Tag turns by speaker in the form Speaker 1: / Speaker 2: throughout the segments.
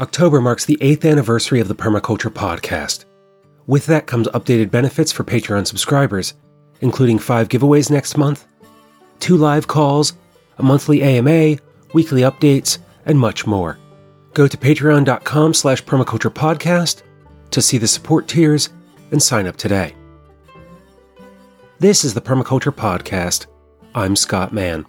Speaker 1: October marks the eighth anniversary of the Permaculture Podcast. With that comes updated benefits for Patreon subscribers, including five giveaways next month, two live calls, a monthly AMA, weekly updates, and much more. Go to patreon.com slash permaculturepodcast to see the support tiers and sign up today. This is the Permaculture Podcast. I'm Scott Mann.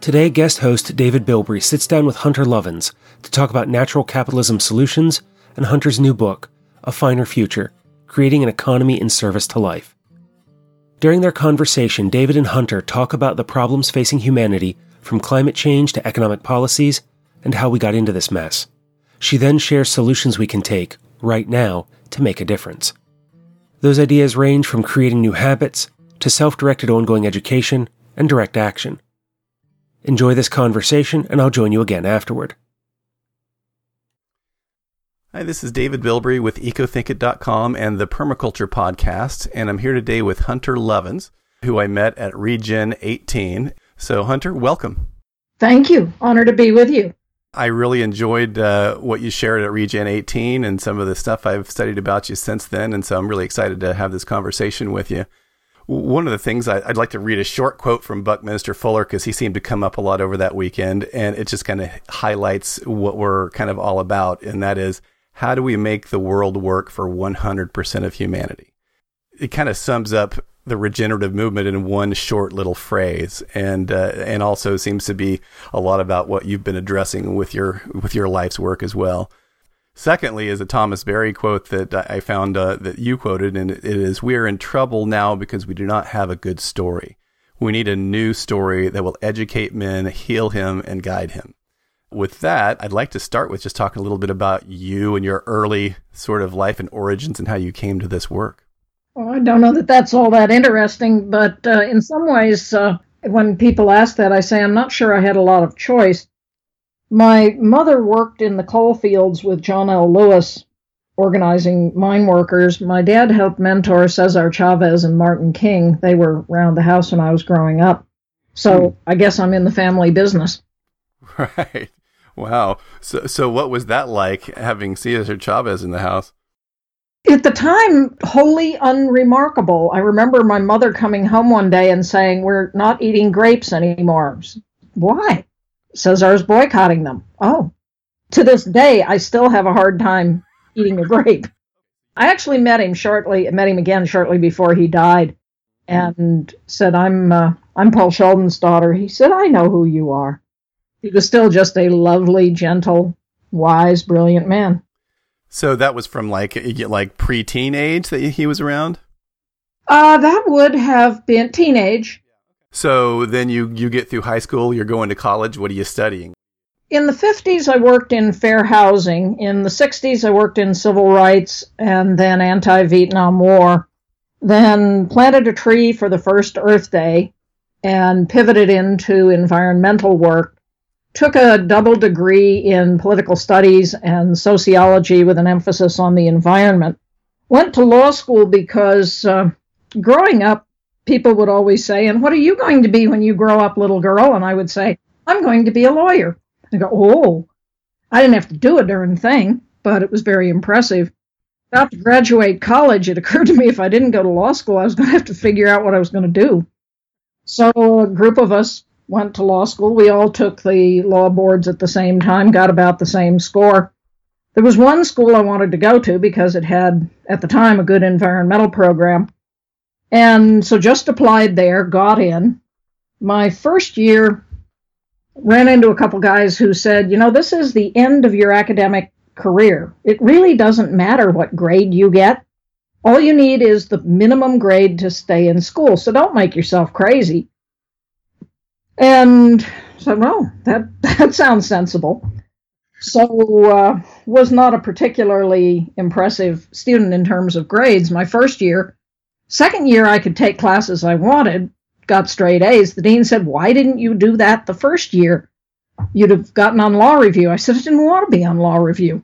Speaker 1: Today, guest host David Bilbrey sits down with Hunter Lovins to talk about natural capitalism solutions and Hunter's new book, A Finer Future Creating an Economy in Service to Life. During their conversation, David and Hunter talk about the problems facing humanity from climate change to economic policies and how we got into this mess. She then shares solutions we can take, right now, to make a difference. Those ideas range from creating new habits to self directed ongoing education and direct action. Enjoy this conversation, and I'll join you again afterward.
Speaker 2: Hi, this is David Bilbrey with ecothinkit.com and the Permaculture Podcast, and I'm here today with Hunter Lovins, who I met at Regen 18. So, Hunter, welcome.
Speaker 3: Thank you. Honor to be with you.
Speaker 2: I really enjoyed uh, what you shared at Regen 18 and some of the stuff I've studied about you since then, and so I'm really excited to have this conversation with you one of the things I, would like to read a short quote from Buckminster Fuller because he seemed to come up a lot over that weekend, and it just kind of highlights what we're kind of all about, and that is how do we make the world work for 100% of humanity? It kind of sums up the regenerative movement in one short little phrase, and uh, and also seems to be a lot about what you've been addressing with your with your life's work as well. Secondly, is a Thomas Berry quote that I found uh, that you quoted, and it is We are in trouble now because we do not have a good story. We need a new story that will educate men, heal him, and guide him. With that, I'd like to start with just talking a little bit about you and your early sort of life and origins and how you came to this work.
Speaker 3: Well, I don't know that that's all that interesting, but uh, in some ways, uh, when people ask that, I say I'm not sure I had a lot of choice. My mother worked in the coal fields with John L. Lewis, organizing mine workers. My dad helped mentor Cesar Chavez and Martin King. They were around the house when I was growing up. So hmm. I guess I'm in the family business.
Speaker 2: Right. Wow. So, so what was that like having Cesar Chavez in the house?
Speaker 3: At the time, wholly unremarkable. I remember my mother coming home one day and saying, We're not eating grapes anymore. Why? Cesar's boycotting them. Oh, to this day, I still have a hard time eating a grape. I actually met him shortly, met him again shortly before he died, and said, "I'm uh, I'm Paul Sheldon's daughter." He said, "I know who you are." He was still just a lovely, gentle, wise, brilliant man.
Speaker 2: So that was from like like preteen age that he was around.
Speaker 3: Uh, that would have been teenage.
Speaker 2: So then you you get through high school, you're going to college. What are you studying?
Speaker 3: In the 50s, I worked in fair housing. In the 60s, I worked in civil rights and then anti Vietnam War. Then planted a tree for the first Earth Day and pivoted into environmental work. Took a double degree in political studies and sociology with an emphasis on the environment. Went to law school because uh, growing up, people would always say, And what are you going to be when you grow up, little girl? And I would say, I'm going to be a lawyer. I go, Oh, I didn't have to do a darn thing, but it was very impressive. About to graduate college, it occurred to me if I didn't go to law school, I was going to have to figure out what I was going to do. So a group of us went to law school. We all took the law boards at the same time, got about the same score. There was one school I wanted to go to because it had, at the time, a good environmental program. And so just applied there, got in. My first year, ran into a couple guys who said, you know, this is the end of your academic career. It really doesn't matter what grade you get. All you need is the minimum grade to stay in school. So don't make yourself crazy. And so, well, that, that sounds sensible. So, uh, was not a particularly impressive student in terms of grades. My first year, Second year, I could take classes I wanted, got straight A's. The dean said, Why didn't you do that the first year? You'd have gotten on law review. I said, I didn't want to be on law review.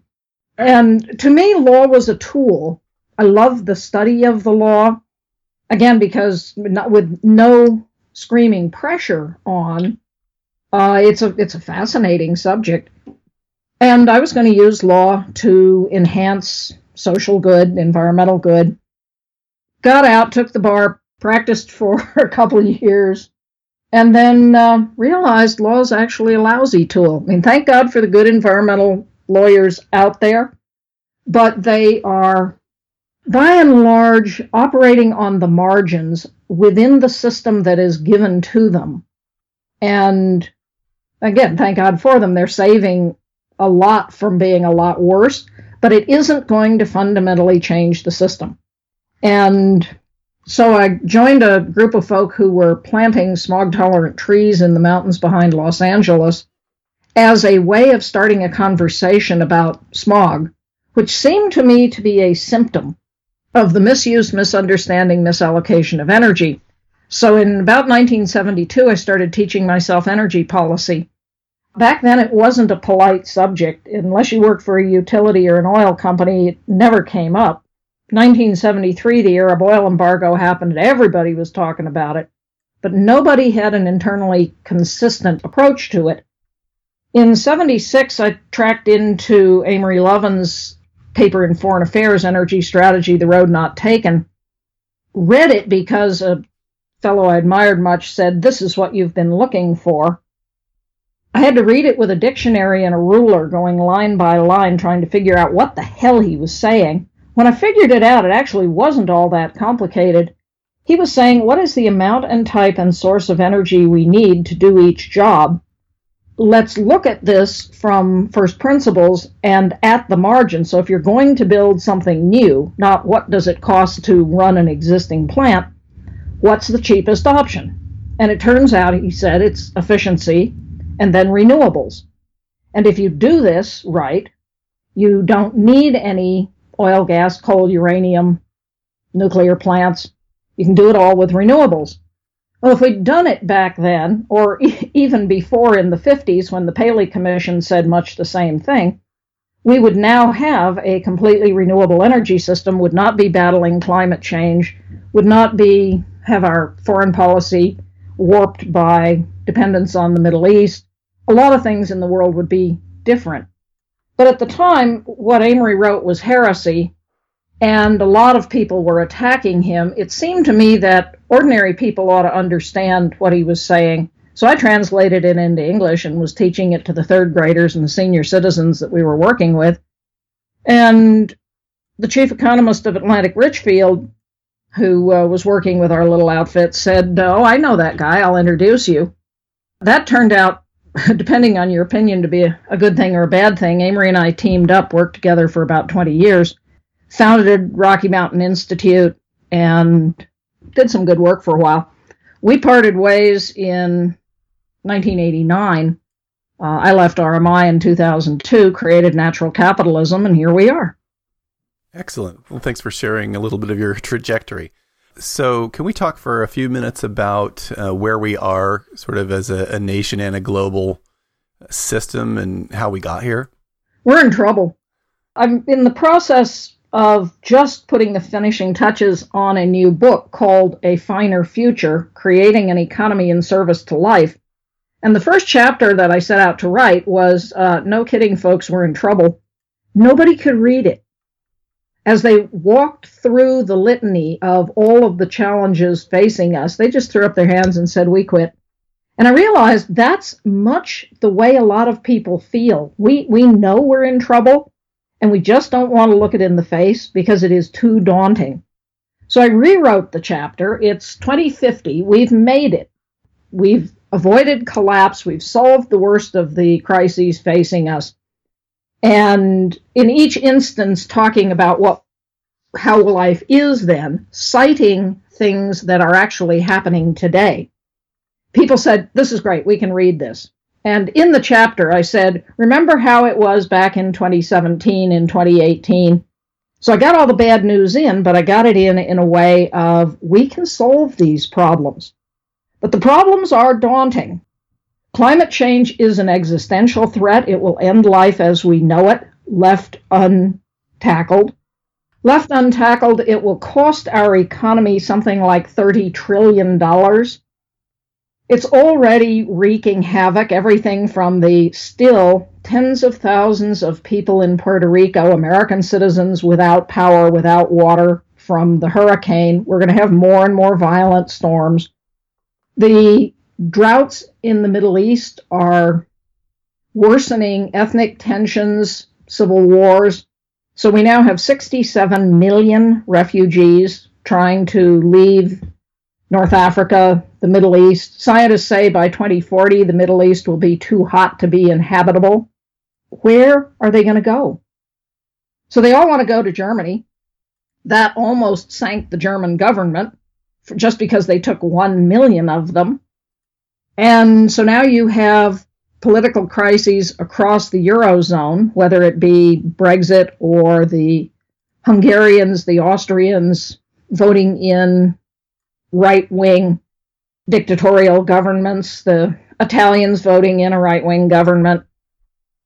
Speaker 3: And to me, law was a tool. I loved the study of the law, again, because not, with no screaming pressure on, uh, it's a it's a fascinating subject. And I was going to use law to enhance social good, environmental good. Got out, took the bar, practiced for a couple of years, and then uh, realized law is actually a lousy tool. I mean, thank God for the good environmental lawyers out there, but they are by and large operating on the margins within the system that is given to them. And again, thank God for them. They're saving a lot from being a lot worse, but it isn't going to fundamentally change the system. And so I joined a group of folk who were planting smog tolerant trees in the mountains behind Los Angeles as a way of starting a conversation about smog, which seemed to me to be a symptom of the misuse, misunderstanding, misallocation of energy. So in about 1972, I started teaching myself energy policy. Back then, it wasn't a polite subject. Unless you worked for a utility or an oil company, it never came up. 1973, the Arab oil embargo happened, and everybody was talking about it, but nobody had an internally consistent approach to it. In 76, I tracked into Amory Lovins' paper in Foreign Affairs, Energy Strategy, The Road Not Taken. Read it because a fellow I admired much said, This is what you've been looking for. I had to read it with a dictionary and a ruler, going line by line, trying to figure out what the hell he was saying. When I figured it out, it actually wasn't all that complicated. He was saying, what is the amount and type and source of energy we need to do each job? Let's look at this from first principles and at the margin. So if you're going to build something new, not what does it cost to run an existing plant, what's the cheapest option? And it turns out, he said, it's efficiency and then renewables. And if you do this right, you don't need any oil, gas, coal, uranium, nuclear plants. You can do it all with renewables. Well, if we'd done it back then, or e- even before in the 50s when the Paley Commission said much the same thing, we would now have a completely renewable energy system, would not be battling climate change, would not be have our foreign policy warped by dependence on the Middle East. A lot of things in the world would be different. But at the time, what Amory wrote was heresy, and a lot of people were attacking him. It seemed to me that ordinary people ought to understand what he was saying. So I translated it into English and was teaching it to the third graders and the senior citizens that we were working with. And the chief economist of Atlantic Richfield, who uh, was working with our little outfit, said, Oh, I know that guy. I'll introduce you. That turned out depending on your opinion, to be a, a, good thing or a bad thing. Amory and I teamed up, worked together for about 20 years, founded Rocky Mountain Institute, and did some good work for a while. We parted ways in 1989. Uh, I left RMI in 2002, created Natural Capitalism, and here we are.
Speaker 2: Excellent. Well, thanks for sharing a little bit of your trajectory. So, can we talk for a few minutes about uh, where we are, sort of as a, a, nation and a global system, and how we got here?
Speaker 3: We're in trouble. I'm in the process of just putting the finishing touches on a new book called A Finer Future Creating an Economy in Service to Life. And the first chapter that I set out to write was uh, No kidding, folks, we're in trouble. Nobody could read it as they walked through the litany of all of the challenges facing us, they just threw up their hands and said, We quit. And I realized that's much the way a lot of people feel. We, we know we're in trouble, and we just don't want to look it in the face because it is too daunting. So I rewrote the chapter. It's 2050. We've made it. We've avoided collapse. We've solved the worst of the crises facing us and in each instance talking about what how life is then citing things that are actually happening today people said this is great we can read this and in the chapter i said remember how it was back in 2017 in 2018 so i got all the bad news in but i got it in in a way of we can solve these problems but the problems are daunting Climate change is an existential threat. It will end life as we know it, left untackled. Left untackled, it will cost our economy something like $30 trillion. It's already wreaking havoc, everything from the still tens of thousands of people in Puerto Rico, American citizens without power, without water from the hurricane. We're going to have more and more violent storms. The droughts in the Middle East are worsening ethnic tensions, civil wars. So we now have 67 million refugees trying to leave North Africa, the Middle East. Scientists say by 2040, the Middle East will be too hot to be inhabitable. Where are they going to go? So they all want to go to Germany. That almost sank the German government just because they took 1 million of them. And so now you have political crises across the Eurozone, whether it be Brexit or the Hungarians, the Austrians voting in right wing dictatorial governments, the Italians voting in a right wing government,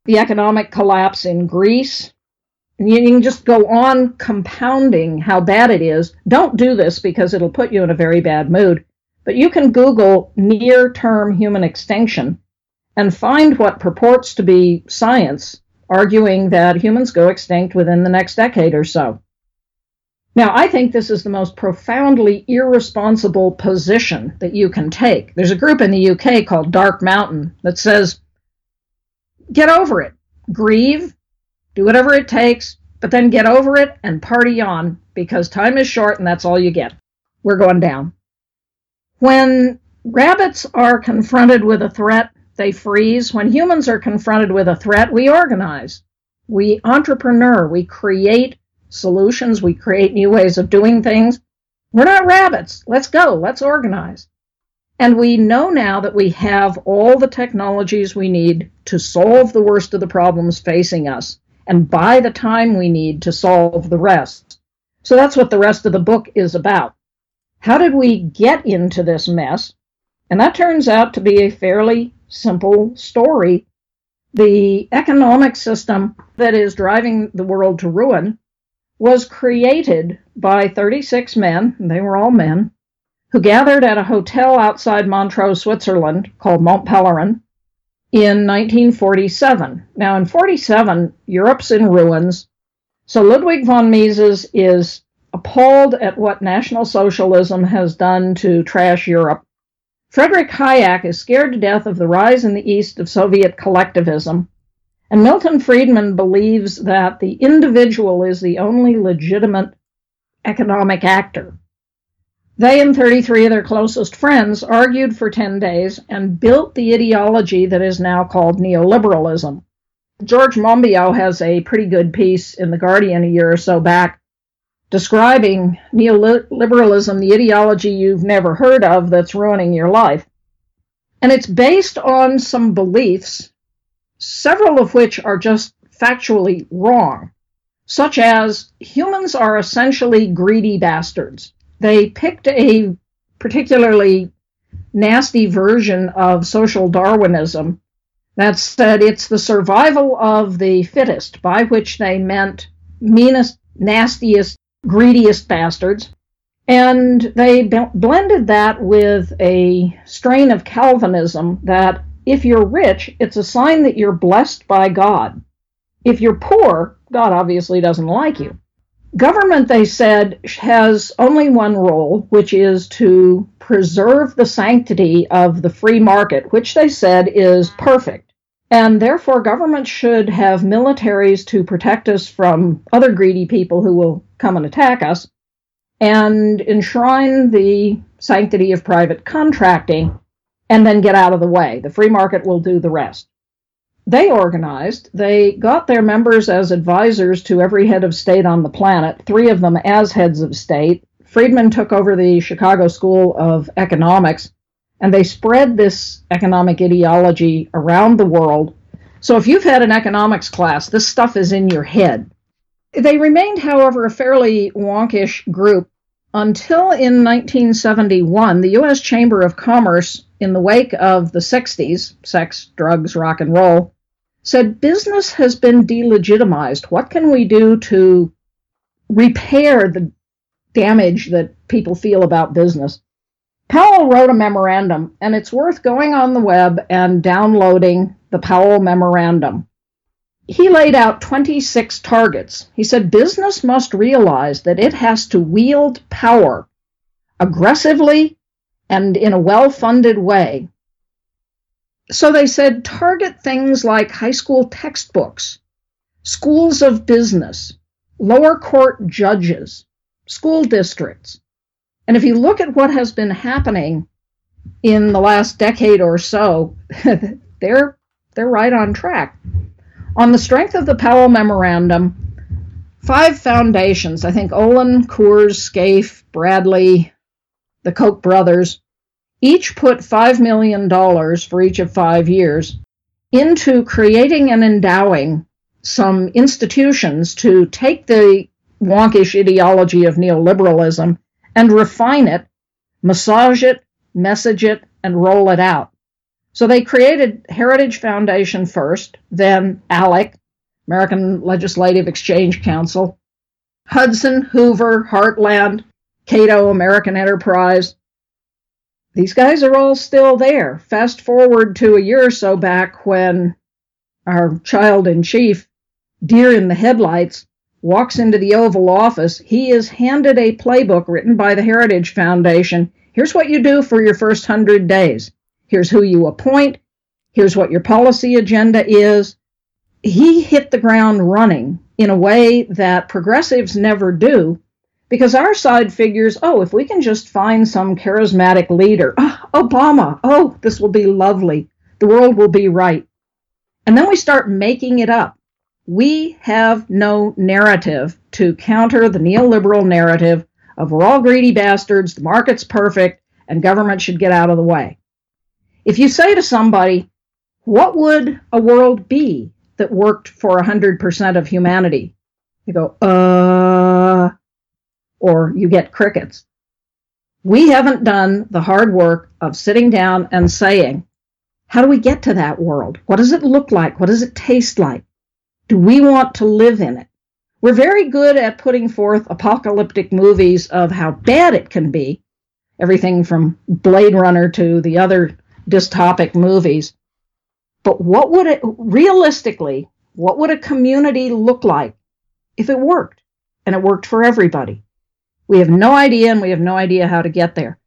Speaker 3: the economic collapse in Greece. You can just go on compounding how bad it is. Don't do this because it'll put you in a very bad mood. But you can Google near term human extinction and find what purports to be science arguing that humans go extinct within the next decade or so. Now, I think this is the most profoundly irresponsible position that you can take. There's a group in the UK called Dark Mountain that says, get over it, grieve, do whatever it takes, but then get over it and party on because time is short and that's all you get. We're going down. When rabbits are confronted with a threat, they freeze. When humans are confronted with a threat, we organize. We entrepreneur. We create solutions. We create new ways of doing things. We're not rabbits. Let's go. Let's organize. And we know now that we have all the technologies we need to solve the worst of the problems facing us and buy the time we need to solve the rest. So that's what the rest of the book is about. How did we get into this mess? And that turns out to be a fairly simple story. The economic system that is driving the world to ruin was created by 36 men, they were all men, who gathered at a hotel outside Montreux, Switzerland, called Mont Pelerin, in 1947. Now, in 47, Europe's in ruins. So Ludwig von Mises is appalled at what National Socialism has done to trash Europe. Frederick Hayek is scared to death of the rise in the East of Soviet collectivism and Milton Friedman believes that the individual is the only legitimate economic actor. They and 33 of their closest friends argued for 10 days and built the ideology that is now called neoliberalism. George Monbiot has a pretty good piece in The Guardian a year or so back describing neoliberalism, the ideology you've never heard of that's ruining your life. And it's based on some beliefs several of which are just factually wrong, such as humans are essentially greedy bastards. They picked a particularly nasty version of social Darwinism that said it's the survival of the fittest, by which they meant meanest, nastiest, greediest bastards. And they b- blended that with a strain of Calvinism that if you're rich, it's a sign that you're blessed by God. If you're poor, God obviously doesn't like you. Government, they said, has only one role, which is to preserve the sanctity of the free market, which they said is perfect. And therefore, government should have militaries to protect us from other greedy people who will come and attack us, and enshrine the sanctity of private contracting and then get out of the way. The free market will do the rest. They organized, they got their members as advisors to every head of state on the planet, three of them as heads of state. Friedman took over the Chicago School of Economics, and they spread this economic ideology around the world. So if you've had an economics class, this stuff is in your head. They remained, however, a fairly wonkish group until in 1971, the U.S. Chamber of Commerce, in the wake of the 60s, sex, drugs, rock and roll, said business has been delegitimized. What can we do to repair the damage that people feel about business? Powell wrote a memorandum, and it's worth going on the web and downloading the Powell memorandum. He laid out 26 targets. He said business must realize that it has to wield power aggressively and in a well funded way. So they said target things like high school textbooks, schools of business, lower court judges, school districts. And if you look at what has been happening in the last decade or so, they're they're right on track. On the strength of the Powell memorandum, five foundations, I think Olin, Coors, Scaife, Bradley, the Koch brothers, each put $5 million for each of five years into creating and endowing some institutions to take the wonkish ideology of neoliberalism and refine it, massage it, message it, and roll it out. So they created Heritage Foundation first, then ALEC, American Legislative Exchange Council, Hudson, Hoover, Heartland, Cato, American Enterprise. These guys are all still there. Fast forward to a year or so back when our child in chief, deer in the headlights, walks into the Oval Office. He is handed a playbook written by the Heritage Foundation. Here's what you do for your first hundred days. Here's who you appoint. Here's what your policy agenda is. He hit the ground running in a way that progressives never do because our side figures, oh, if we can just find some charismatic leader, oh, Obama, oh, this will be lovely. The world will be right. And then we start making it up. We have no narrative to counter the neoliberal narrative of we're all greedy bastards, the market's perfect, and government should get out of the way. If you say to somebody, what would a world be that worked for 100% of humanity? You go, uh, or you get crickets. We haven't done the hard work of sitting down and saying, how do we get to that world? What does it look like? What does it taste like? Do we want to live in it? We're very good at putting forth apocalyptic movies of how bad it can be, everything from Blade Runner to the other dystopic movies. But what would it, realistically, what would a community look like if it worked and it worked for everybody? We have no idea, and we have no idea how to get there.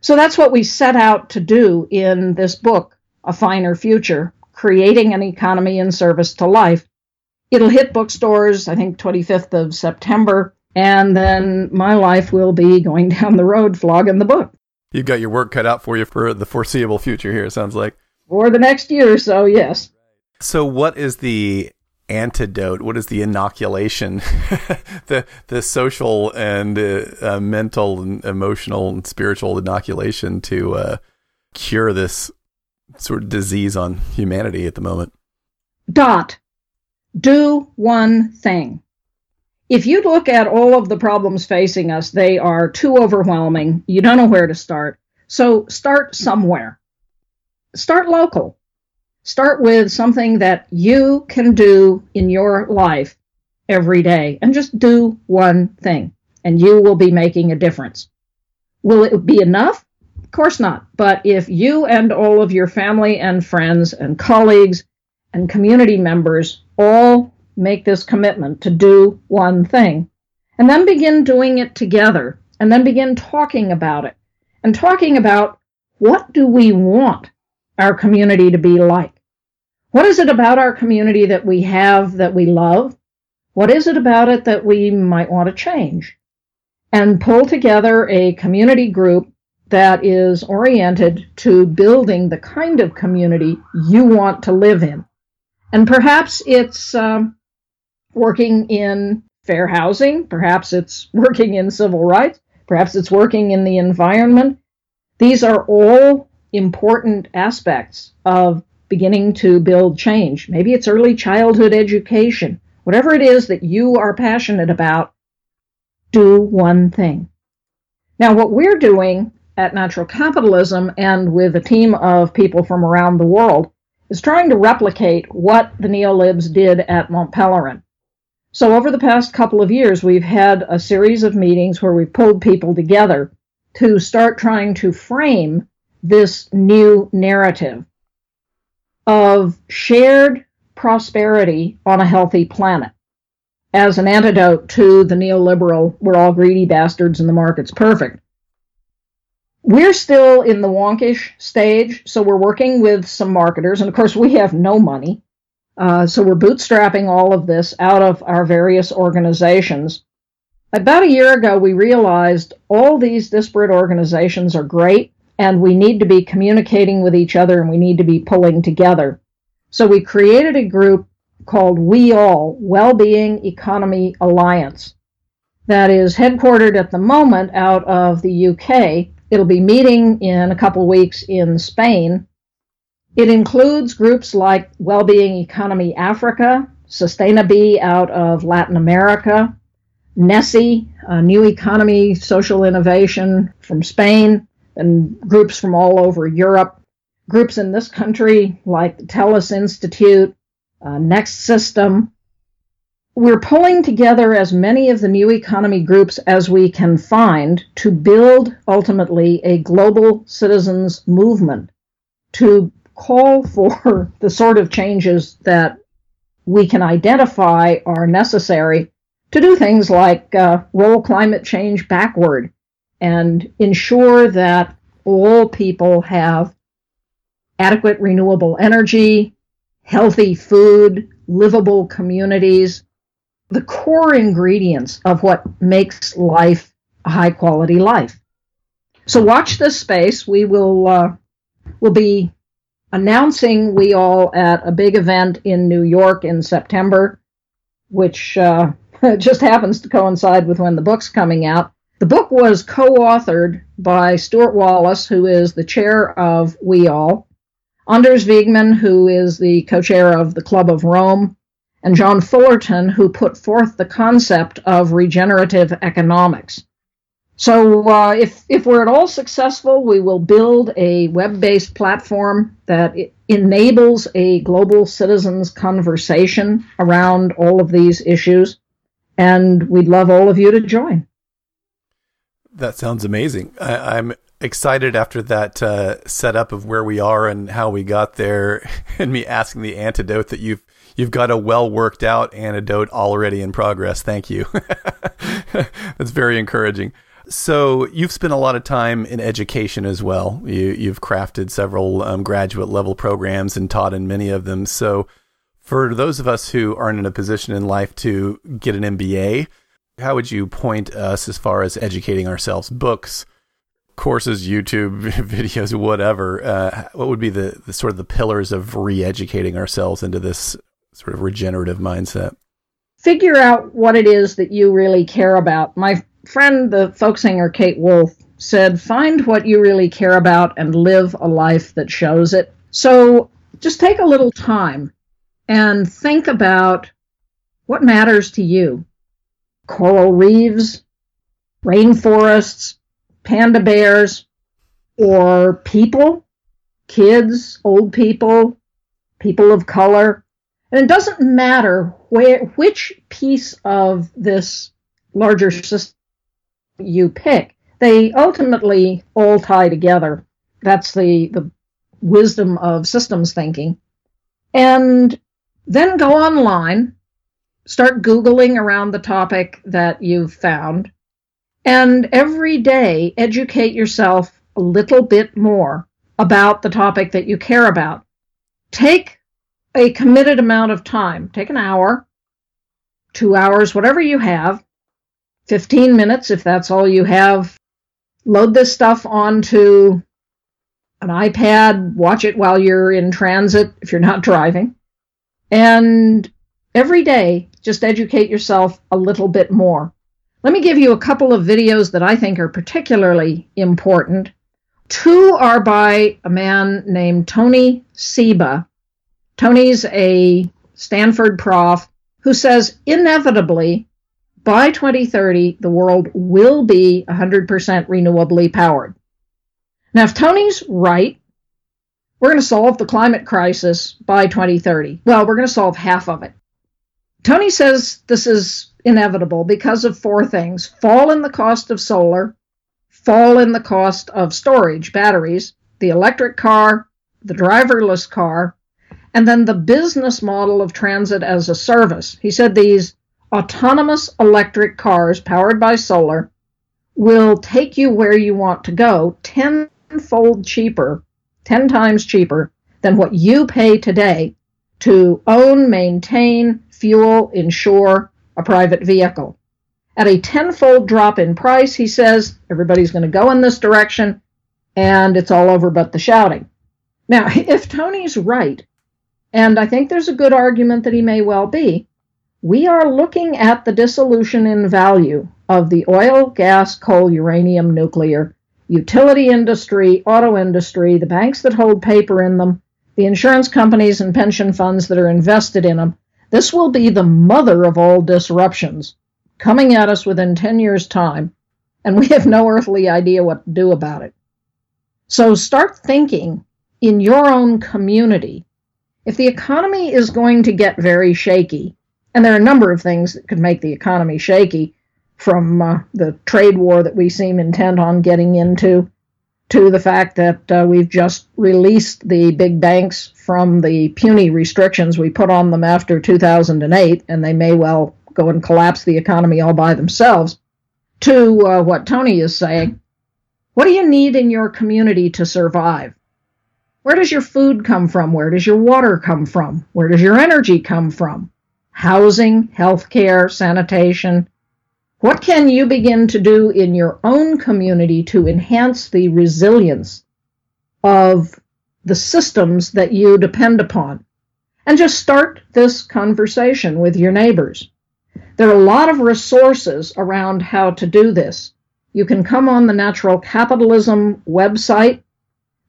Speaker 3: So that's what we set out to do in this book, A Finer Future Creating an Economy in Service to Life. It'll hit bookstores, I think, 25th of September, and then my life will be going down the road flogging the book.
Speaker 2: You've got your work cut out for you for the foreseeable future here, it sounds like.
Speaker 3: For the next year or so, yes.
Speaker 2: So, what is the antidote? What is the inoculation? the the social and uh, uh, mental and emotional and spiritual inoculation to uh, cure this sort of disease on humanity at the moment.
Speaker 3: Dot. Do one thing. If you look at all of the problems facing us, they are too overwhelming. You don't know where to start. So start somewhere. Start local. Start with something that you can do in your life every day and just do one thing and you will be making a difference. Will it be enough? Of course not. But if you and all of your family and friends and colleagues and community members all make this commitment to do one thing and then begin doing it together and then begin talking about it and talking about what do we want our community to be like? What is it about our community that we have that we love? What is it about it that we might want to change? And pull together a community group that is oriented to building the kind of community you want to live in. And perhaps it's um, working in fair housing, perhaps it's working in civil rights, perhaps it's working in the environment. These are all important aspects of beginning to build change. Maybe it's early childhood education. Whatever it is that you are passionate about, do one thing. Now, what we're doing at Natural Capitalism and with a team of people from around the world is trying to replicate what the neolibs did at Mont Pelerin. So, over the past couple of years, we've had a series of meetings where we've pulled people together to start trying to frame this new narrative of shared prosperity on a healthy planet as an antidote to the neoliberal, we're all greedy bastards and the market's perfect. We're still in the wonkish stage, so we're working with some marketers, and of course, we have no money. Uh, so we're bootstrapping all of this out of our various organizations. About a year ago, we realized all these disparate organizations are great, and we need to be communicating with each other and we need to be pulling together. So we created a group called WEAll Wellbeing Economy Alliance that is headquartered at the moment out of the UK. It'll be meeting in a couple weeks in Spain. It includes groups like Wellbeing Economy Africa, Sistema B out of Latin America, NESI, New Economy Social Innovation from Spain, and groups from all over Europe. Groups in this country like the Tellus Institute, uh, Next System. We're pulling together as many of the new economy groups as we can find to build ultimately a global citizens movement to call for the sort of changes that we can identify are necessary to do things like uh, roll climate change backward and ensure that all people have adequate renewable energy, healthy food, livable communities, the core ingredients of what makes life a high quality life. So watch this space. We will uh, will be announcing WEAll at a big event in New York in September, which uh, just happens to coincide with when the book's coming out. The book was co-authored by Stewart Wallis, who is the chair of WEAll, Anders Wijkman, who is the co chair of the Club of Rome, and John Fullerton, who put forth the concept of regenerative economics. So, uh, if, if we're at all successful, we will build a web based platform that enables a global citizens conversation around all of these issues. And we'd love all of you to join.
Speaker 2: That sounds amazing. I, am excited after that uh, setup of where we are and how we got there, and me asking the antidote that you've you've got a well worked out antidote already in progress. Thank you. That's very encouraging. So you've spent a lot of time in education as well. You, have crafted several um, graduate level programs and taught in many of them. So for those of us who aren't in a position in life to get an MBA, how would you point us as far as educating ourselves? Books, courses, YouTube videos, whatever, uh, what would be the, the sort of the pillars of re-educating ourselves into this sort of regenerative mindset?
Speaker 3: Figure out what it is that you really care about. My friend, the folk singer Kate Wolf, said, "Find what you really care about and live a life that shows it." So just take a little time and think about what matters to you. Coral reefs, rainforests, panda bears or people, kids, old people, people of color. And it doesn't matter where, which piece of this larger system you pick, they ultimately all tie together. That's the, the wisdom of systems thinking. And then go online, start Googling around the topic that you've found, and every day, educate yourself a little bit more about the topic that you care about. Take a committed amount of time. Take an hour, two hours, whatever you have, 15 minutes if that's all you have. Load this stuff onto an iPad, watch it while you're in transit if you're not driving. And every day, just educate yourself a little bit more. Let me give you a couple of videos that I think are particularly important. Two are by a man named Tony Seba. Tony's a Stanford prof who says inevitably by 2030 the world will be 100% renewably powered. Now, if Tony's right, we're going to solve the climate crisis by 2030. Well, we're going to solve half of it. Tony says this is inevitable because of four things fall in the cost of solar, fall in the cost of storage, batteries, the electric car, the driverless car, and then the business model of transit as a service. He said these autonomous electric cars powered by solar will take you where you want to go tenfold cheaper, 10 times cheaper than what you pay today to own, maintain, fuel, insure a private vehicle. At a tenfold drop in price, he says everybody's going to go in this direction and it's all over but the shouting. Now, if Tony's right, and I think there's a good argument that he may well be, we are looking at the dissolution in value of the oil, gas, coal, uranium, nuclear, utility industry, auto industry, the banks that hold paper in them, the insurance companies and pension funds that are invested in them. This will be the mother of all disruptions coming at us within 10 years' time, and we have no earthly idea what to do about it. So start thinking in your own community. If the economy is going to get very shaky, and there are a number of things that could make the economy shaky, from uh, the trade war that we seem intent on getting into to the fact that uh, we've just released the big banks from the puny restrictions we put on them after 2008, and they may well go and collapse the economy all by themselves, to uh, what Tony is saying. What do you need in your community to survive? Where does your food come from? Where does your water come from? Where does your energy come from? Housing, healthcare, sanitation. What can you begin to do in your own community to enhance the resilience of the systems that you depend upon? And just start this conversation with your neighbors. There are a lot of resources around how to do this. You can come on the Natural Capitalism website.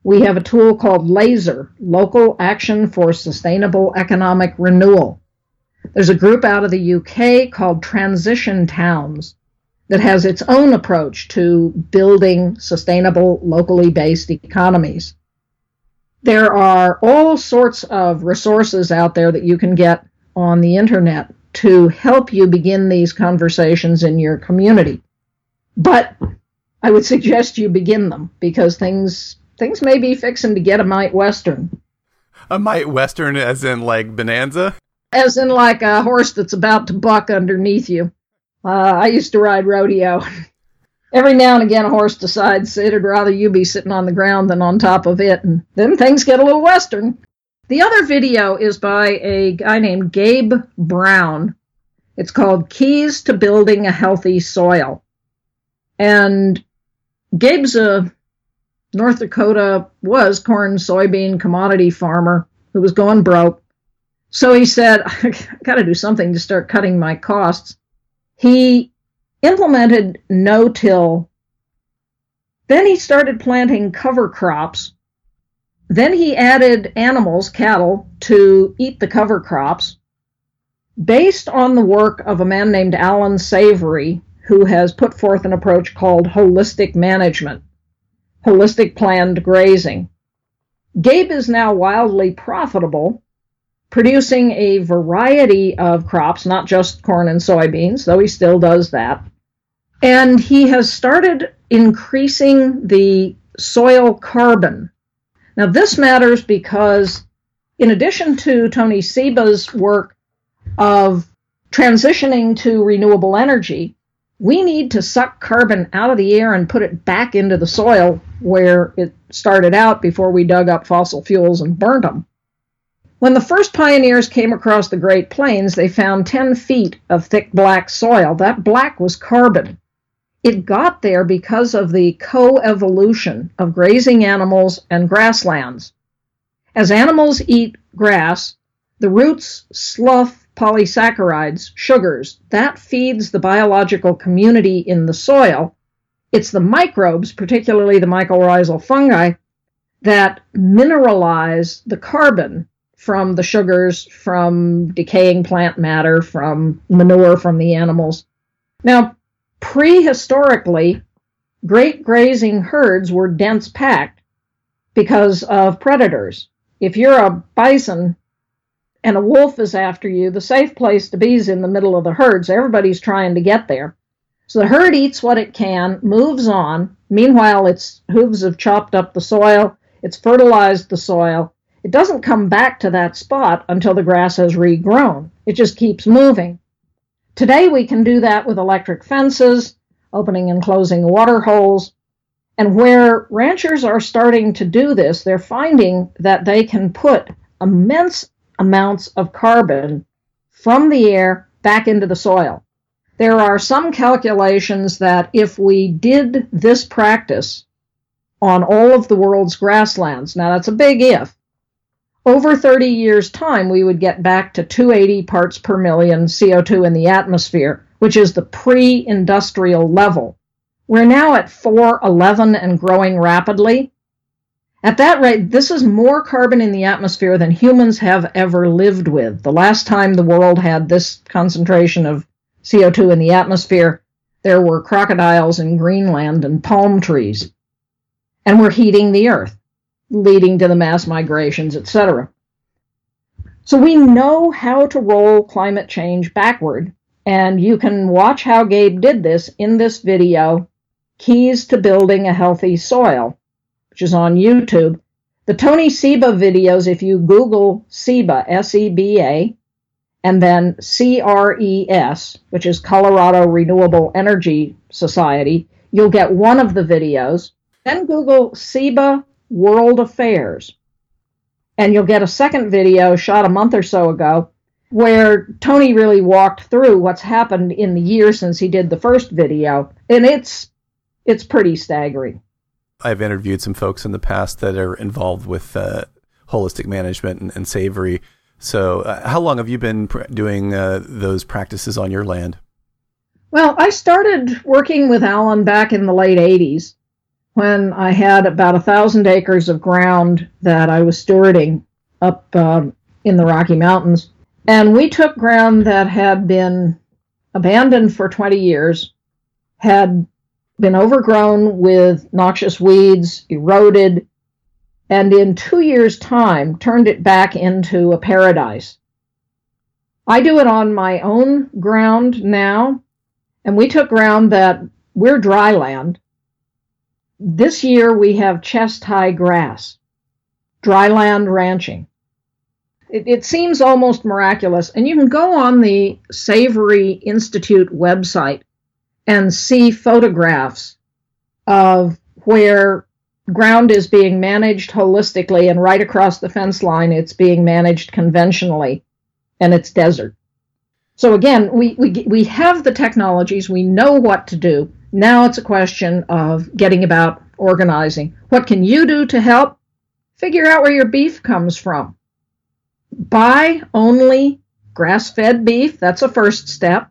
Speaker 3: We have a tool called LASER, Local Action for Sustainable Economic Renewal. There's a group out of the UK called Transition Towns that has its own approach to building sustainable, locally based economies. There are all sorts of resources out there that you can get on the internet to help you begin these conversations in your community. But I would suggest you begin them because things things may be fixing to get a mite western.
Speaker 2: A mite western, as in like bonanza.
Speaker 3: As in like a horse that's about to buck underneath you. Uh, I used to ride rodeo. Every now and again, a horse decides it'd rather you be sitting on the ground than on top of it, and then things get a little western. The other video is by a guy named Gabe Brown. It's called Keys to Building a Healthy Soil. And Gabe's a North Dakota was corn soybean commodity farmer who was going broke. So he said, I got to do something to start cutting my costs. He implemented no till. Then he started planting cover crops then he added animals, cattle, to eat the cover crops based on the work of a man named Allan Savory, who has put forth an approach called holistic management, holistic planned grazing. Gabe is now wildly profitable, producing a variety of crops, not just corn and soybeans, though he still does that. And he has started increasing the soil carbon now, this matters because, in addition to Tony Seba's work of transitioning to renewable energy, we need to suck carbon out of the air and put it back into the soil where it started out before we dug up fossil fuels and burned them. When the first pioneers came across the Great Plains, they found 10 feet of thick black soil. That black was carbon. It got there because of the coevolution of grazing animals and grasslands. As animals eat grass, the roots slough polysaccharides, sugars. That feeds the biological community in the soil. It's the microbes, particularly the mycorrhizal fungi, that mineralize the carbon from the sugars, from decaying plant matter, from manure from the animals. Now, Prehistorically, great grazing herds were dense packed because of predators. If you're a bison and a wolf is after you, the safe place to be is in the middle of the herd, so everybody's trying to get there. So the herd eats what it can, moves on. Meanwhile, its hooves have chopped up the soil, it's fertilized the soil. It doesn't come back to that spot until the grass has regrown. It just keeps moving. Today we can do that with electric fences, opening and closing water holes. And where ranchers are starting to do this, they're finding that they can put immense amounts of carbon from the air back into the soil. There are some calculations that if we did this practice on all of the world's grasslands, now that's a big if, over 30 years' time, we would get back to 280 parts per million CO2 in the atmosphere, which is the pre industrial level. We're now at 411 and growing rapidly. At that rate, this is more carbon in the atmosphere than humans have ever lived with. The last time the world had this concentration of CO2 in the atmosphere, there were crocodiles in Greenland and palm trees. And we're heating the earth, leading to the mass migrations, etc. So we know how to roll climate change backward, and you can watch how Gabe did this in this video, Keys to Building a Healthy Soil, which is on YouTube. The Tony Seba videos, if you Google Seba, S E B A, and then CRES, which is Colorado Renewable Energy Society. You'll get one of the videos. Then Google SEBA World Affairs, and you'll get a second video shot a month or so ago where Tony really walked through what's happened in the year since he did the first video, and it's it's pretty staggering.
Speaker 2: I've interviewed some folks in the past that are involved with uh, holistic management and, and Savory so, uh, how long have you been pr- doing uh, those practices on your land?
Speaker 3: Well, I started working with Allan back in the late 80s when I had about a thousand acres of ground that I was stewarding up um, in the Rocky Mountains. And we took ground that had been abandoned for 20 years, had been overgrown with noxious weeds, eroded, and in two years' time turned it back into a paradise. I do it on my own ground now, and we took ground that we're dry land. This year we have chest high grass, dry land ranching. It, it seems almost miraculous, and you can go on the Savory Institute website and see photographs of where ground is being managed holistically, and right across the fence line, it's being managed conventionally, and it's desert. So again, we, we, we have the technologies, we know what to do. Now it's a question of getting about organizing. What can you do to help? Figure out where your beef comes from. Buy only grass fed beef, that's a first step.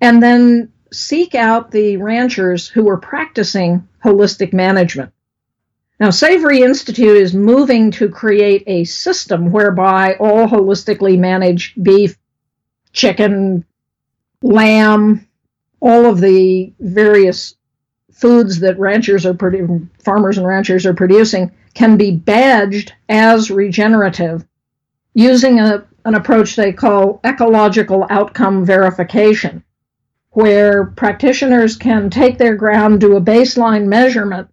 Speaker 3: And then seek out the ranchers who are practicing holistic management. Now, Savory Institute is moving to create a system whereby all holistically managed beef, chicken, lamb, all of the various foods that ranchers are produ- farmers and ranchers are producing can be badged as regenerative using a, an approach they call ecological outcome verification, where practitioners can take their ground, do a baseline measurement,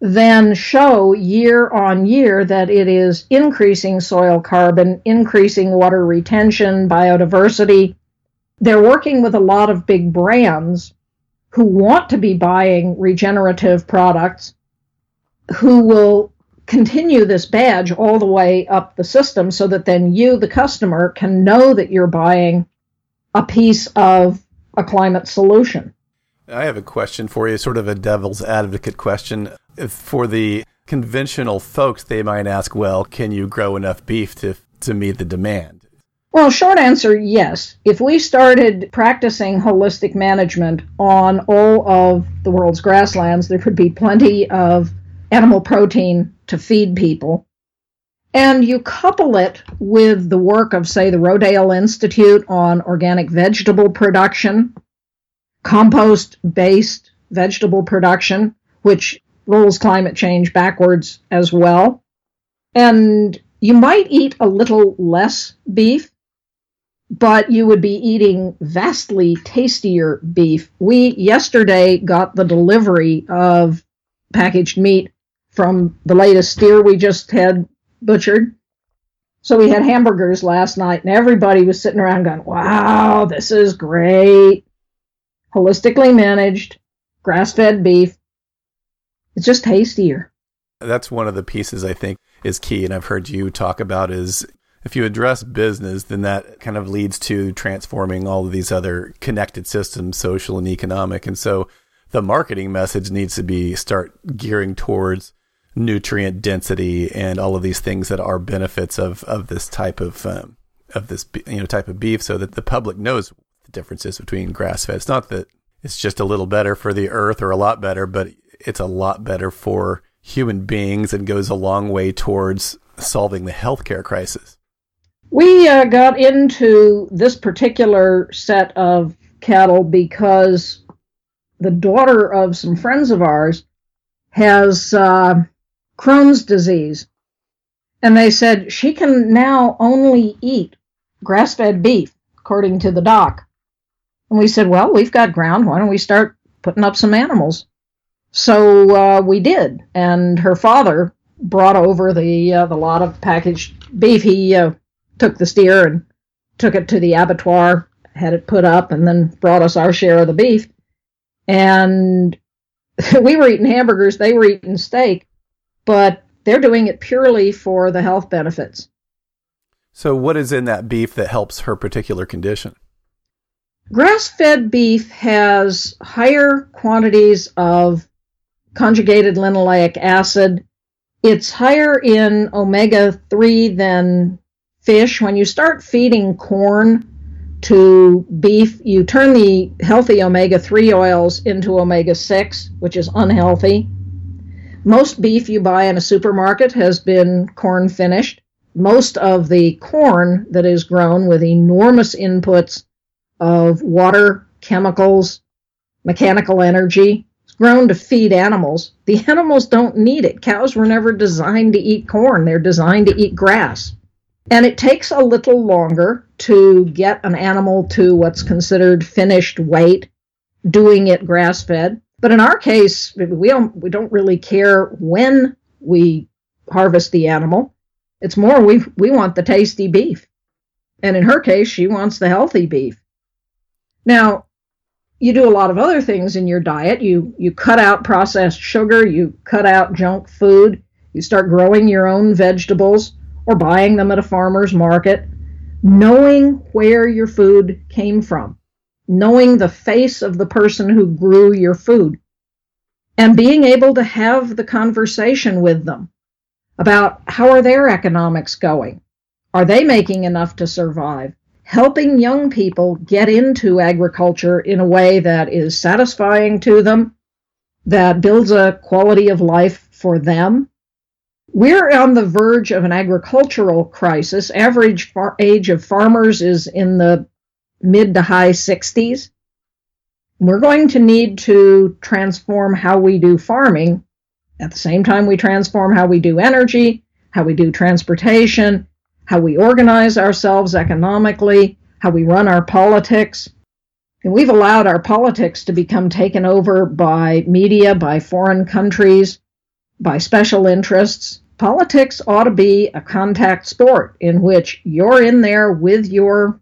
Speaker 3: then show year on year that it is increasing soil carbon, increasing water retention, biodiversity. They're working with a lot of big brands who want to be buying regenerative products who will continue this badge all the way up the system so that then you, the customer, can know that you're buying a piece of a climate solution.
Speaker 2: I have a question for you, sort of a devil's advocate question. For the conventional folks, they might ask, well, can you grow enough beef to, to meet the demand?
Speaker 3: Well, short answer yes. If we started practicing holistic management on all of the world's grasslands, there could be plenty of animal protein to feed people. And you couple it with the work of, say, the Rodale Institute on organic vegetable production, compost based vegetable production, which rolls climate change backwards as well. And you might eat a little less beef, but you would be eating vastly tastier beef. We yesterday got the delivery of packaged meat from the latest steer we just had butchered. So we had hamburgers last night, and everybody was sitting around going, Wow, this is great. Holistically managed, grass fed beef. It's just tastier.
Speaker 2: That's one of the pieces I think is key, and I've heard you talk about is if you address business, then that kind of leads to transforming all of these other connected systems, social and economic. And so the marketing message needs to be start gearing towards nutrient density and all of these things that are benefits of, of this type of, um, of this, you know, type of beef so that the public knows the differences between grass fed. It's not that it's just a little better for the earth or a lot better, but it's a lot better for human beings and goes a long way towards solving the healthcare crisis.
Speaker 3: We uh, got into this particular set of cattle because the daughter of some friends of ours has uh, Crohn's disease. And they said she can now only eat grass fed beef, according to the doc. And we said, well, we've got ground. Why don't we start putting up some animals? So uh, we did. And her father brought over the uh, the lot of packaged beef. He uh, took the steer and took it to the abattoir, had it put up, and then brought us our share of the beef. And we were eating hamburgers, they were eating steak, but they're doing it purely for the health benefits.
Speaker 2: So, what is in that beef that helps her particular condition?
Speaker 3: Grass fed beef has higher quantities of conjugated linoleic acid. It's higher in omega 3 than fish, when you start feeding corn to beef, you turn the healthy omega 3 oils into omega 6, which is unhealthy. Most beef you buy in a supermarket has been corn finished. Most of the corn that is grown with enormous inputs of water, chemicals, mechanical energy is grown to feed animals. The animals don't need it. Cows were never designed to eat corn, they're designed to eat grass. And it takes a little longer to get an animal to what's considered finished weight, doing it grass fed. But in our case, we don't we don't really care when we harvest the animal. It's more we we want the tasty beef. And in her case, she wants the healthy beef. Now, you do a lot of other things in your diet. You you cut out processed sugar, you cut out junk food, you start growing your own vegetables or buying them at a farmer's market, knowing where your food came from, knowing the face of the person who grew your food, and being able to have the conversation with them about how are their economics going? Are they making enough to survive? Helping young people get into agriculture in a way that is satisfying to them, that builds a quality of life for them, we're on the verge of an agricultural crisis. Average far- age of farmers is in the mid to high 60s. We're going to need to transform how we do farming. At the same time, we transform how we do energy, how we do transportation, how we organize ourselves economically, how we run our politics. And we've allowed our politics to become taken over by media, by foreign countries, by special interests politics ought to be a contact sport in which you're in there with your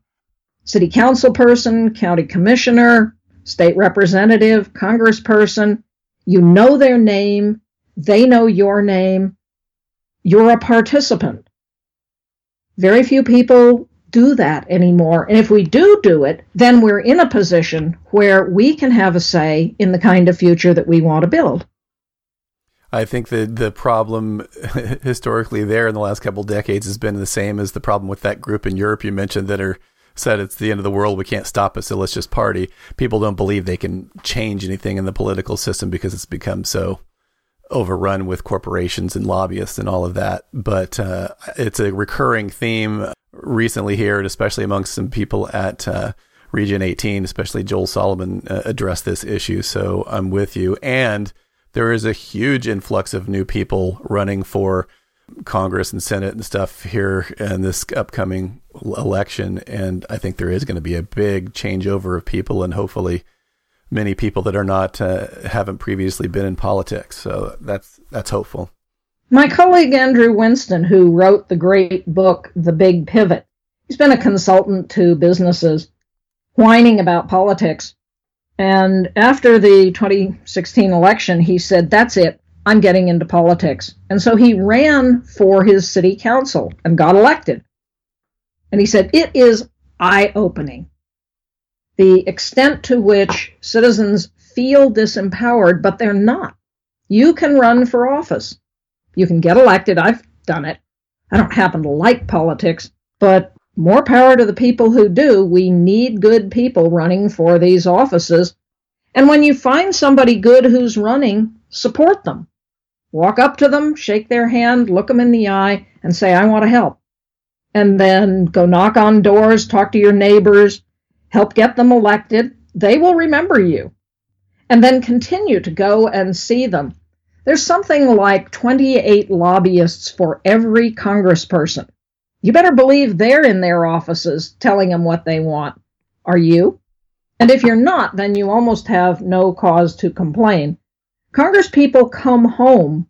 Speaker 3: city council person, county commissioner, state representative, congressperson. You know their name, they know your name, you're a participant. Very few people do that anymore. And if we do do it, then we're in a position where we can have a say in the kind of future that we want to build.
Speaker 2: I think the the problem historically there in the last couple decades has been the same as the problem with that group in Europe you mentioned that are said it's the end of the world, we can't stop it, so let's just party. People don't believe they can change anything in the political system because it's become so overrun with corporations and lobbyists and all of that. But uh, it's a recurring theme recently here, and especially amongst some people at uh, Region 18, especially Joel Solomon uh, addressed this issue. So I'm with you. And there is a huge influx of new people running for Congress and Senate and stuff here in this upcoming election. And I think there is going to be a big changeover of people, and hopefully, many people that are not uh, haven't previously been in politics. So that's that's hopeful.
Speaker 3: My colleague Andrew Winston, who wrote the great book The Big Pivot, he's been a consultant to businesses whining about politics. And after the 2016 election, he said, That's it. I'm getting into politics. And so he ran for his city council and got elected. And he said, It is eye opening. The extent to which citizens feel disempowered, but they're not. You can run for office. You can get elected. I've done it. I don't happen to like politics, but more power to the people who do. We need good people running for these offices. And when you find somebody good who's running, support them. Walk up to them, shake their hand, look them in the eye, and say, I want to help. And then go knock on doors, talk to your neighbors, help get them elected. They will remember you. And then continue to go and see them. There's something like 28 lobbyists for every congressperson. You better believe they're in their offices telling them what they want. Are you? And if you're not, then you almost have no cause to complain Congresspeople come home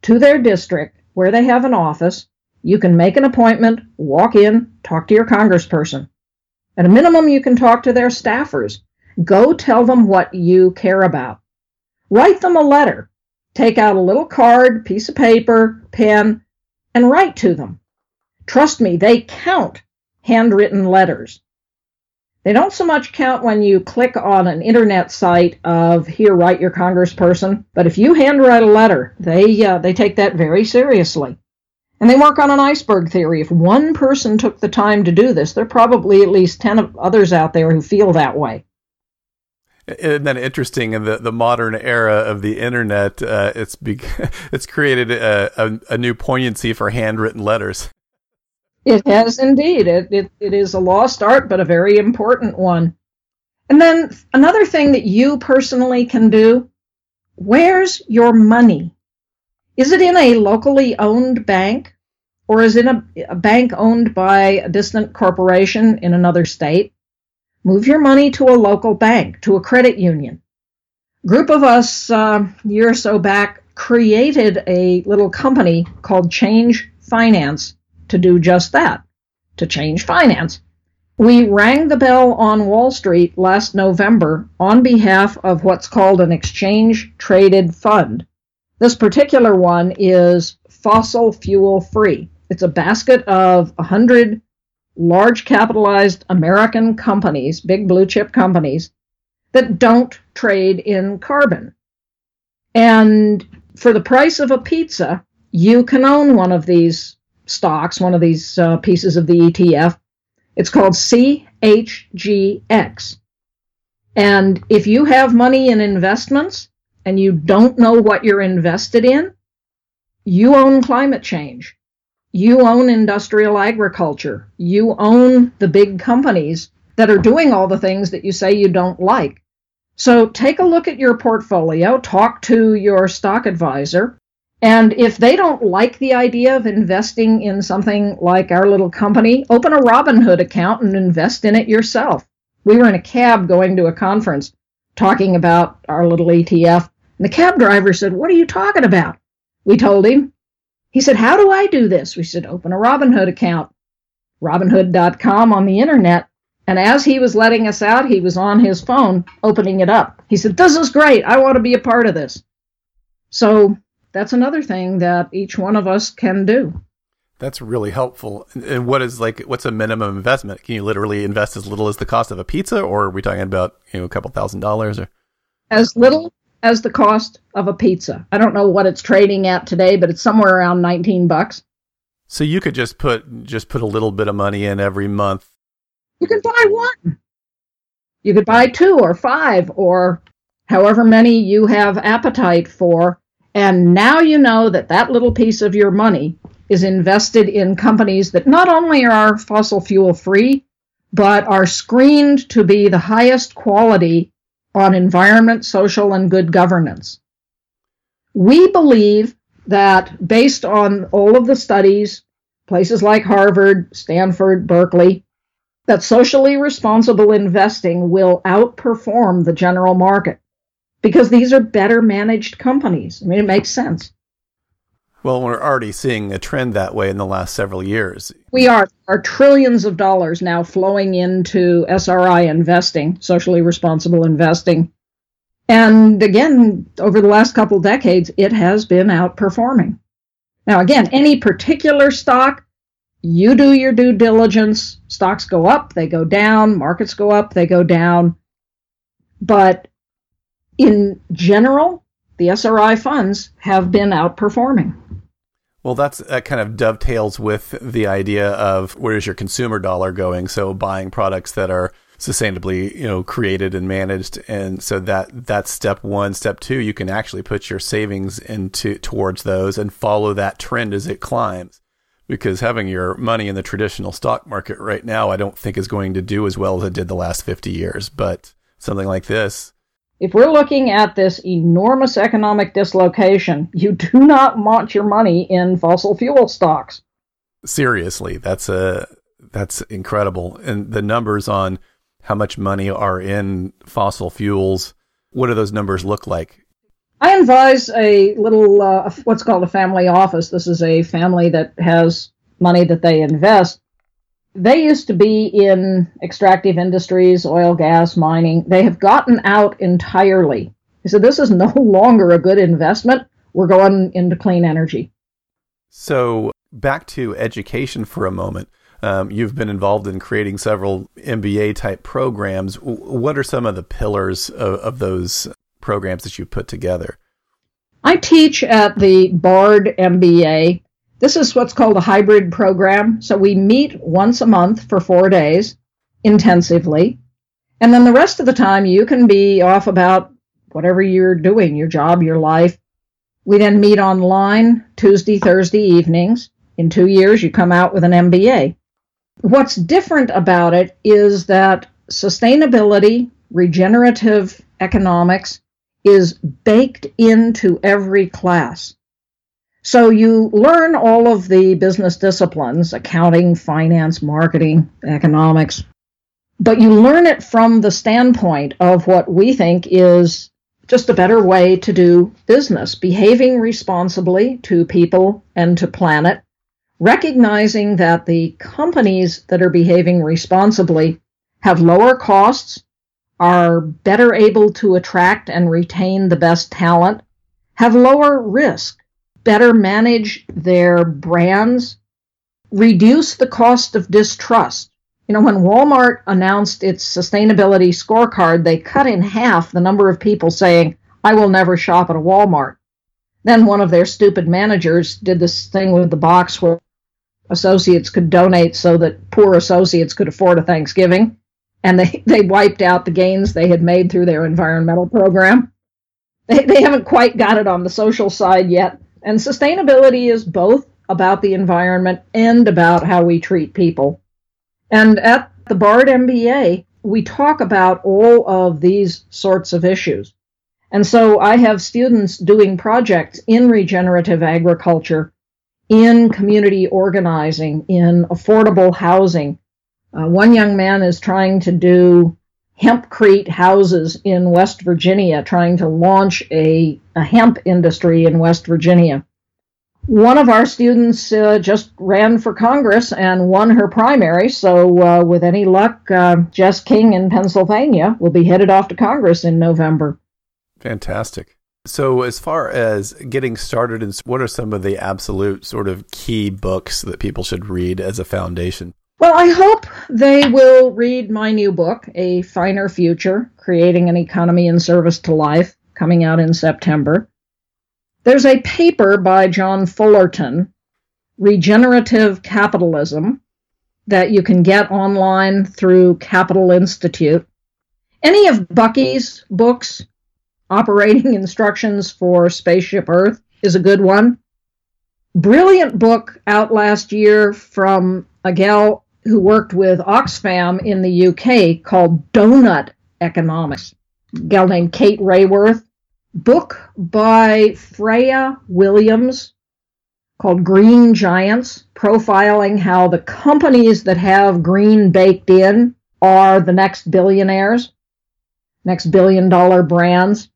Speaker 3: to their district where they have an office. You can make an appointment, walk in, talk to your congressperson. At a minimum, you can talk to their staffers. Go tell them what you care about. Write them a letter. Take out a little card, piece of paper, pen, and write to them. Trust me, they count handwritten letters. They don't so much count when you click on an internet site of here, write your congressperson, but if you handwrite a letter, they uh, they take that very seriously. And they work on an iceberg theory. If one person took the time to do this, there are probably at least 10 others out there who feel that way.
Speaker 2: Isn't that interesting? In the, the modern era of the internet, uh, it's be- it's created a, a, a new poignancy for handwritten letters.
Speaker 3: It has indeed. It, it, it is a lost art, but a very important one. And then another thing that you personally can do where's your money? Is it in a locally owned bank? Or is it a, a bank owned by a distant corporation in another state? Move your money to a local bank, to a credit union. Group of us, uh, a year or so back, created a little company called Change Finance to do just that, to change finance. We rang the bell on Wall Street last November on behalf of what's called an exchange traded fund. This particular one is fossil fuel free. It's a basket of 100 large capitalized American companies, big blue chip companies, that don't trade in carbon. And for the price of a pizza, you can own one of these stocks, one of these uh, pieces of the ETF. It's called CHGX. And if you have money in investments and you don't know what you're invested in, you own climate change. You own industrial agriculture. You own the big companies that are doing all the things that you say you don't like. So take a look at your portfolio, talk to your stock advisor, and if they don't like the idea of investing in something like our little company, open a Robinhood account and invest in it yourself. We were in a cab going to a conference talking about our little ETF. And the cab driver said, What are you talking about? We told him. He said, How do I do this? We said, Open a Robinhood account. Robinhood.com on the internet. And as he was letting us out, he was on his phone opening it up. He said, This is great. I want to be a part of this. So that's another thing that each one of us can do.
Speaker 2: That's really helpful. And what is like what's a minimum investment? Can you literally invest as little as the cost of a pizza or are we talking about, you know, a couple thousand dollars or
Speaker 3: as little as the cost of a pizza. I don't know what it's trading at today, but it's somewhere around 19 bucks.
Speaker 2: So you could just put just put a little bit of money in every month.
Speaker 3: You could buy one. You could buy two or five or however many you have appetite for and now you know that that little piece of your money is invested in companies that not only are fossil fuel free, but are screened to be the highest quality on environment, social, and good governance. We believe that based on all of the studies places like Harvard, Stanford, Berkeley, that socially responsible investing will outperform the general market because these are better managed companies. I mean, it makes sense.
Speaker 2: Well, we're already seeing a trend that way in the last several years.
Speaker 3: We are. There are trillions of dollars now flowing into SRI investing, socially responsible investing. And again, over the last couple decades, it has been outperforming. Now, again, any particular stock, you do your due diligence. Stocks go up, they go down, markets go up, they go down. But in general, the SRI funds have been outperforming.
Speaker 2: Well, that's that kind of dovetails with the idea of where is your consumer dollar going? So buying products that are sustainably, you know, created and managed, and so that that's step one. Step two, you can actually put your savings into towards those and follow that trend as it climbs. Because having your money in the traditional stock market right now, I don't think is going to do as well as it did the last fifty years. But something like this,
Speaker 3: if we're looking at this enormous economic dislocation, you do not want your money in fossil fuel stocks.
Speaker 2: Seriously, that's a that's incredible. And the numbers on how much money are in fossil fuels, what do those numbers look like?
Speaker 3: I advise a little uh, what's called a family office. This is a family that has money that they invest they used to be in extractive industries, oil, gas, mining. They have gotten out entirely. He said, This is no longer a good investment. We're going into clean energy.
Speaker 2: So, back to education for a moment. Um, you've been involved in creating several MBA type programs. What are some of the pillars of, of those programs that you put together?
Speaker 3: I teach at the Bard MBA this is what's called a hybrid program. So we meet once a month for four days intensively. And then the rest of the time you can be off about whatever you're doing, your job, your life. We then meet online Tuesday, Thursday evenings. In two years, you come out with an MBA. What's different about it is that sustainability, regenerative economics is baked into every class. So you learn all of the business disciplines accounting, finance, marketing, economics but you learn it from the standpoint of what we think is just a better way to do business, behaving responsibly to people and to planet, recognizing that the companies that are behaving responsibly have lower costs, are better able to attract and retain the best talent, have lower risk better manage their brands, reduce the cost of distrust. You know, when Walmart announced its sustainability scorecard, they cut in half the number of people saying, I will never shop at a Walmart. Then one of their stupid managers did this thing with the box where associates could donate so that poor associates could afford a Thanksgiving. And they, they wiped out the gains they had made through their environmental program. They, they haven't quite got it on the social side yet, and sustainability is both about the environment and about how we treat people. And at the Bard MBA, we talk about all of these sorts of issues. And so I have students doing projects in regenerative agriculture, in community organizing, in affordable housing. Uh, one young man is trying to do hempcrete houses in West Virginia, trying to launch a, a hemp industry in West Virginia. One of our students uh, just ran for Congress and won her primary, so uh, with any luck, uh, Jess King in Pennsylvania will be headed off to Congress in November.
Speaker 2: Fantastic. So, as far as getting started, and what are some of the absolute sort of key books that people should read as a foundation?
Speaker 3: Well, I hope they will read my new book, A Finer Future Creating an Economy in Service to Life, coming out in September. There's a paper by John Fullerton, Regenerative Capitalism, that you can get online through Capital Institute. Any of Bucky's books, Operating Instructions for Spaceship Earth, is a good one. Brilliant book out last year from a gal who worked with Oxfam in the UK called Donut Economics. A gal named Kate Raworth. Book by Freya Williams. called Green Giants, profiling how the companies that have green baked in are the next billionaires, next billion dollar brands.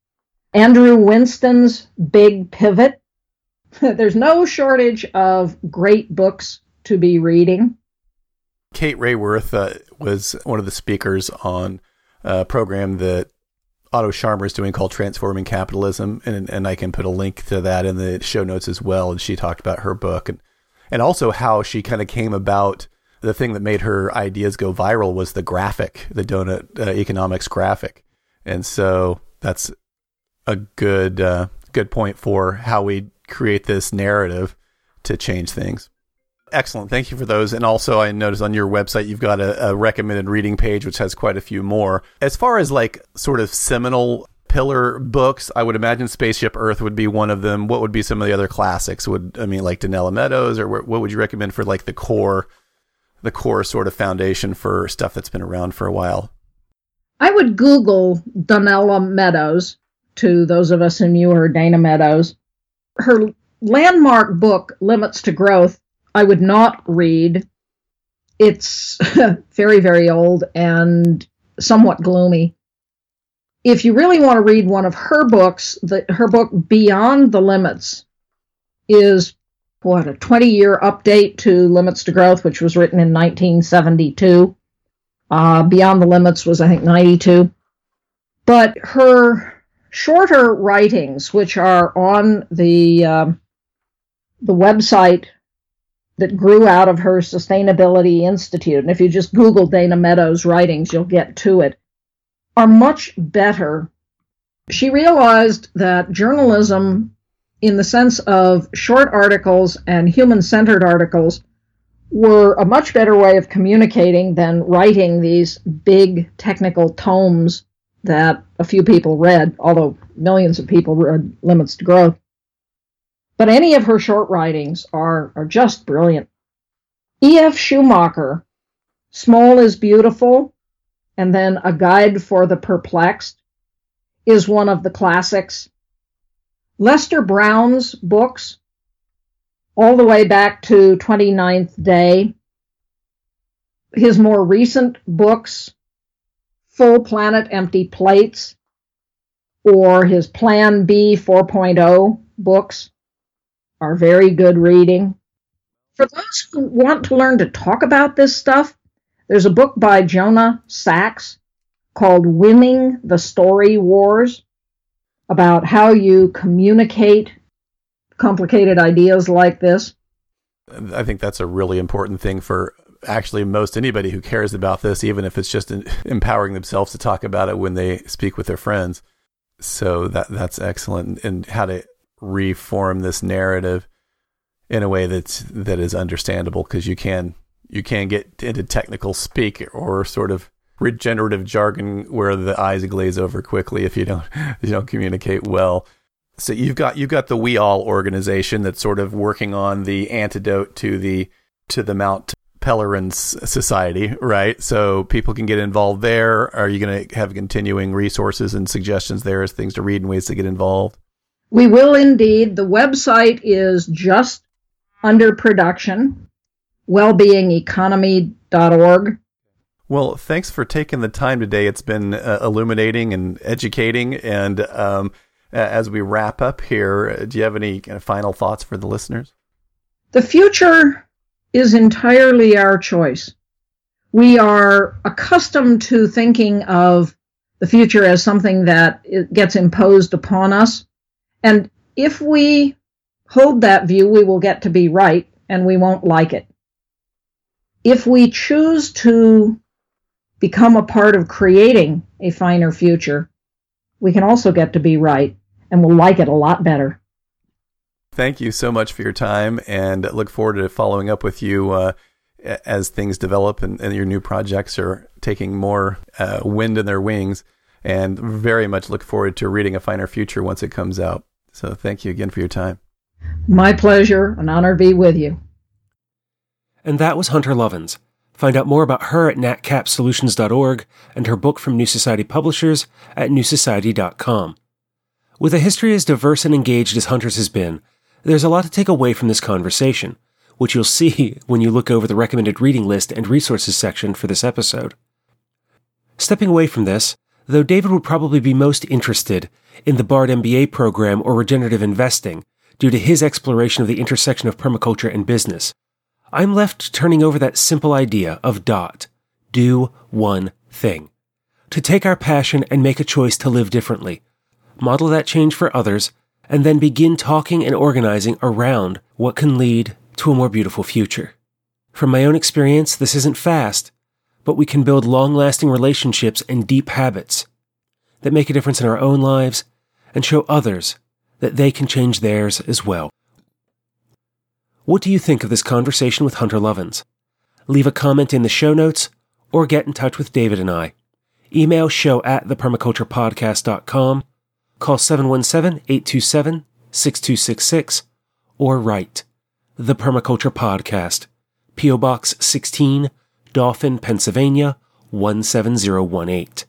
Speaker 3: Andrew Winston's Big Pivot. There's no shortage of great books to be reading.
Speaker 2: Kate Raworth uh, was one of the speakers on a program that Otto Scharmer is doing called Transforming Capitalism, and and I can put a link to that in the show notes as well. And she talked about her book and and also how she kind of came about. The thing that made her ideas go viral was the graphic, the donut uh, economics graphic, and so that's a good uh, good point for how we create this narrative to change things. Excellent. Thank you for those. And also, I noticed on your website, you've got a, a, recommended reading page, which has quite a few more. As far as like sort of seminal pillar books, I would imagine Spaceship Earth would be one of them. What would be some of the other classics? Would, I mean, like Donella Meadows, or what would you recommend for like the core, the core sort of foundation for stuff that's been around for a while?
Speaker 3: I would Google Donella Meadows to those of us who knew her, Dana Meadows. Her landmark book, Limits to Growth, I would not read. It's very, very old and somewhat gloomy. If you really want to read one of her books, the, her book Beyond the Limits is what a 20 year update to Limits to Growth, which was written in 1972. Uh, Beyond the Limits was, I think, 92. But her shorter writings, which are on the um, the website that grew out of her Sustainability Institute, and if you just Google Dana Meadows' writings, you'll get to it, are much better. She realized that journalism, in the sense of short articles and human centered articles, were a much better way of communicating than writing these big technical tomes that a few people read, although millions of people read Limits to Growth. But any of her short writings are, are just brilliant. E.F. Schumacher, Small is Beautiful, and then A Guide for the Perplexed, is one of the classics. Lester Brown's books, all the way back to 29th Day. His more recent books, Full Planet Empty Plates, or his Plan B 4.0 books, are very good reading. For those who want to learn to talk about this stuff, there's a book by Jonah Sachs called Winning the Story Wars about how you communicate complicated ideas like this.
Speaker 2: I think that's a really important thing for actually most anybody who cares about this, even if it's just empowering themselves to talk about it when they speak with their friends. So that that's excellent, and how to reform this narrative in a way that's that is understandable because you can you can get into technical speak or sort of regenerative jargon where the eyes glaze over quickly if you don't you don't communicate well. So you've got you've got the WEAll organization that's sort of working on the antidote to the to the Mont Pelerin Society, right? So people can get involved there. Are you going to have continuing resources and suggestions there as things to read and ways to get involved?
Speaker 3: We will indeed. The website is just under production, wellbeingeconomy.org.
Speaker 2: Well, thanks for taking the time today. It's been uh, illuminating and educating. And um, as we wrap up here, do you have any kind of final thoughts for the listeners?
Speaker 3: The future is entirely our choice. We are accustomed to thinking of the future as something that gets imposed upon us. And if we hold that view, we will get to be right and we won't like it. If we choose to become a part of creating a finer future, we can also get to be right and we'll like it a lot better.
Speaker 2: Thank you so much for your time and look forward to following up with you uh, as things develop and, and, your new projects are taking more uh, wind in their wings. And very much look forward to reading A Finer Future once it comes out. So thank you again for your time.
Speaker 3: My pleasure. An honor to be with you.
Speaker 1: And that was Hunter Lovins. Find out more about her at natcapsolutions.org and her book from New Society Publishers at newsociety.com. With a history as diverse and engaged as Hunter's has been, There's a lot to take away from this conversation, which you'll see when you look over the recommended reading list and resources section for this episode. Stepping away from this, though David would probably be most interested in the Bard MBA program or regenerative investing due to his exploration of the intersection of permaculture and business, I'm left turning over that simple idea of DOT, do one thing. To take our passion and make a choice to live differently, model that change for others, and then begin talking and organizing around what can lead to a more beautiful future. From my own experience, this isn't fast, but we can build long lasting relationships and deep habits that make a difference in our own lives and show others that they can change theirs as well. What do you think of this conversation with Hunter Lovins? Leave a comment in the show notes or get in touch with David and I. Email show at thepermaculturepodcast.com, call 717-827-6266, or write The Permaculture Podcast, P.O. Box 16, Dauphin, Pennsylvania 17018.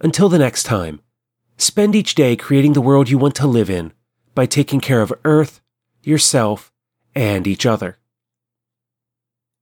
Speaker 1: Until the next time, spend each day creating the world you want to live in by taking care of Earth, yourself, and each other.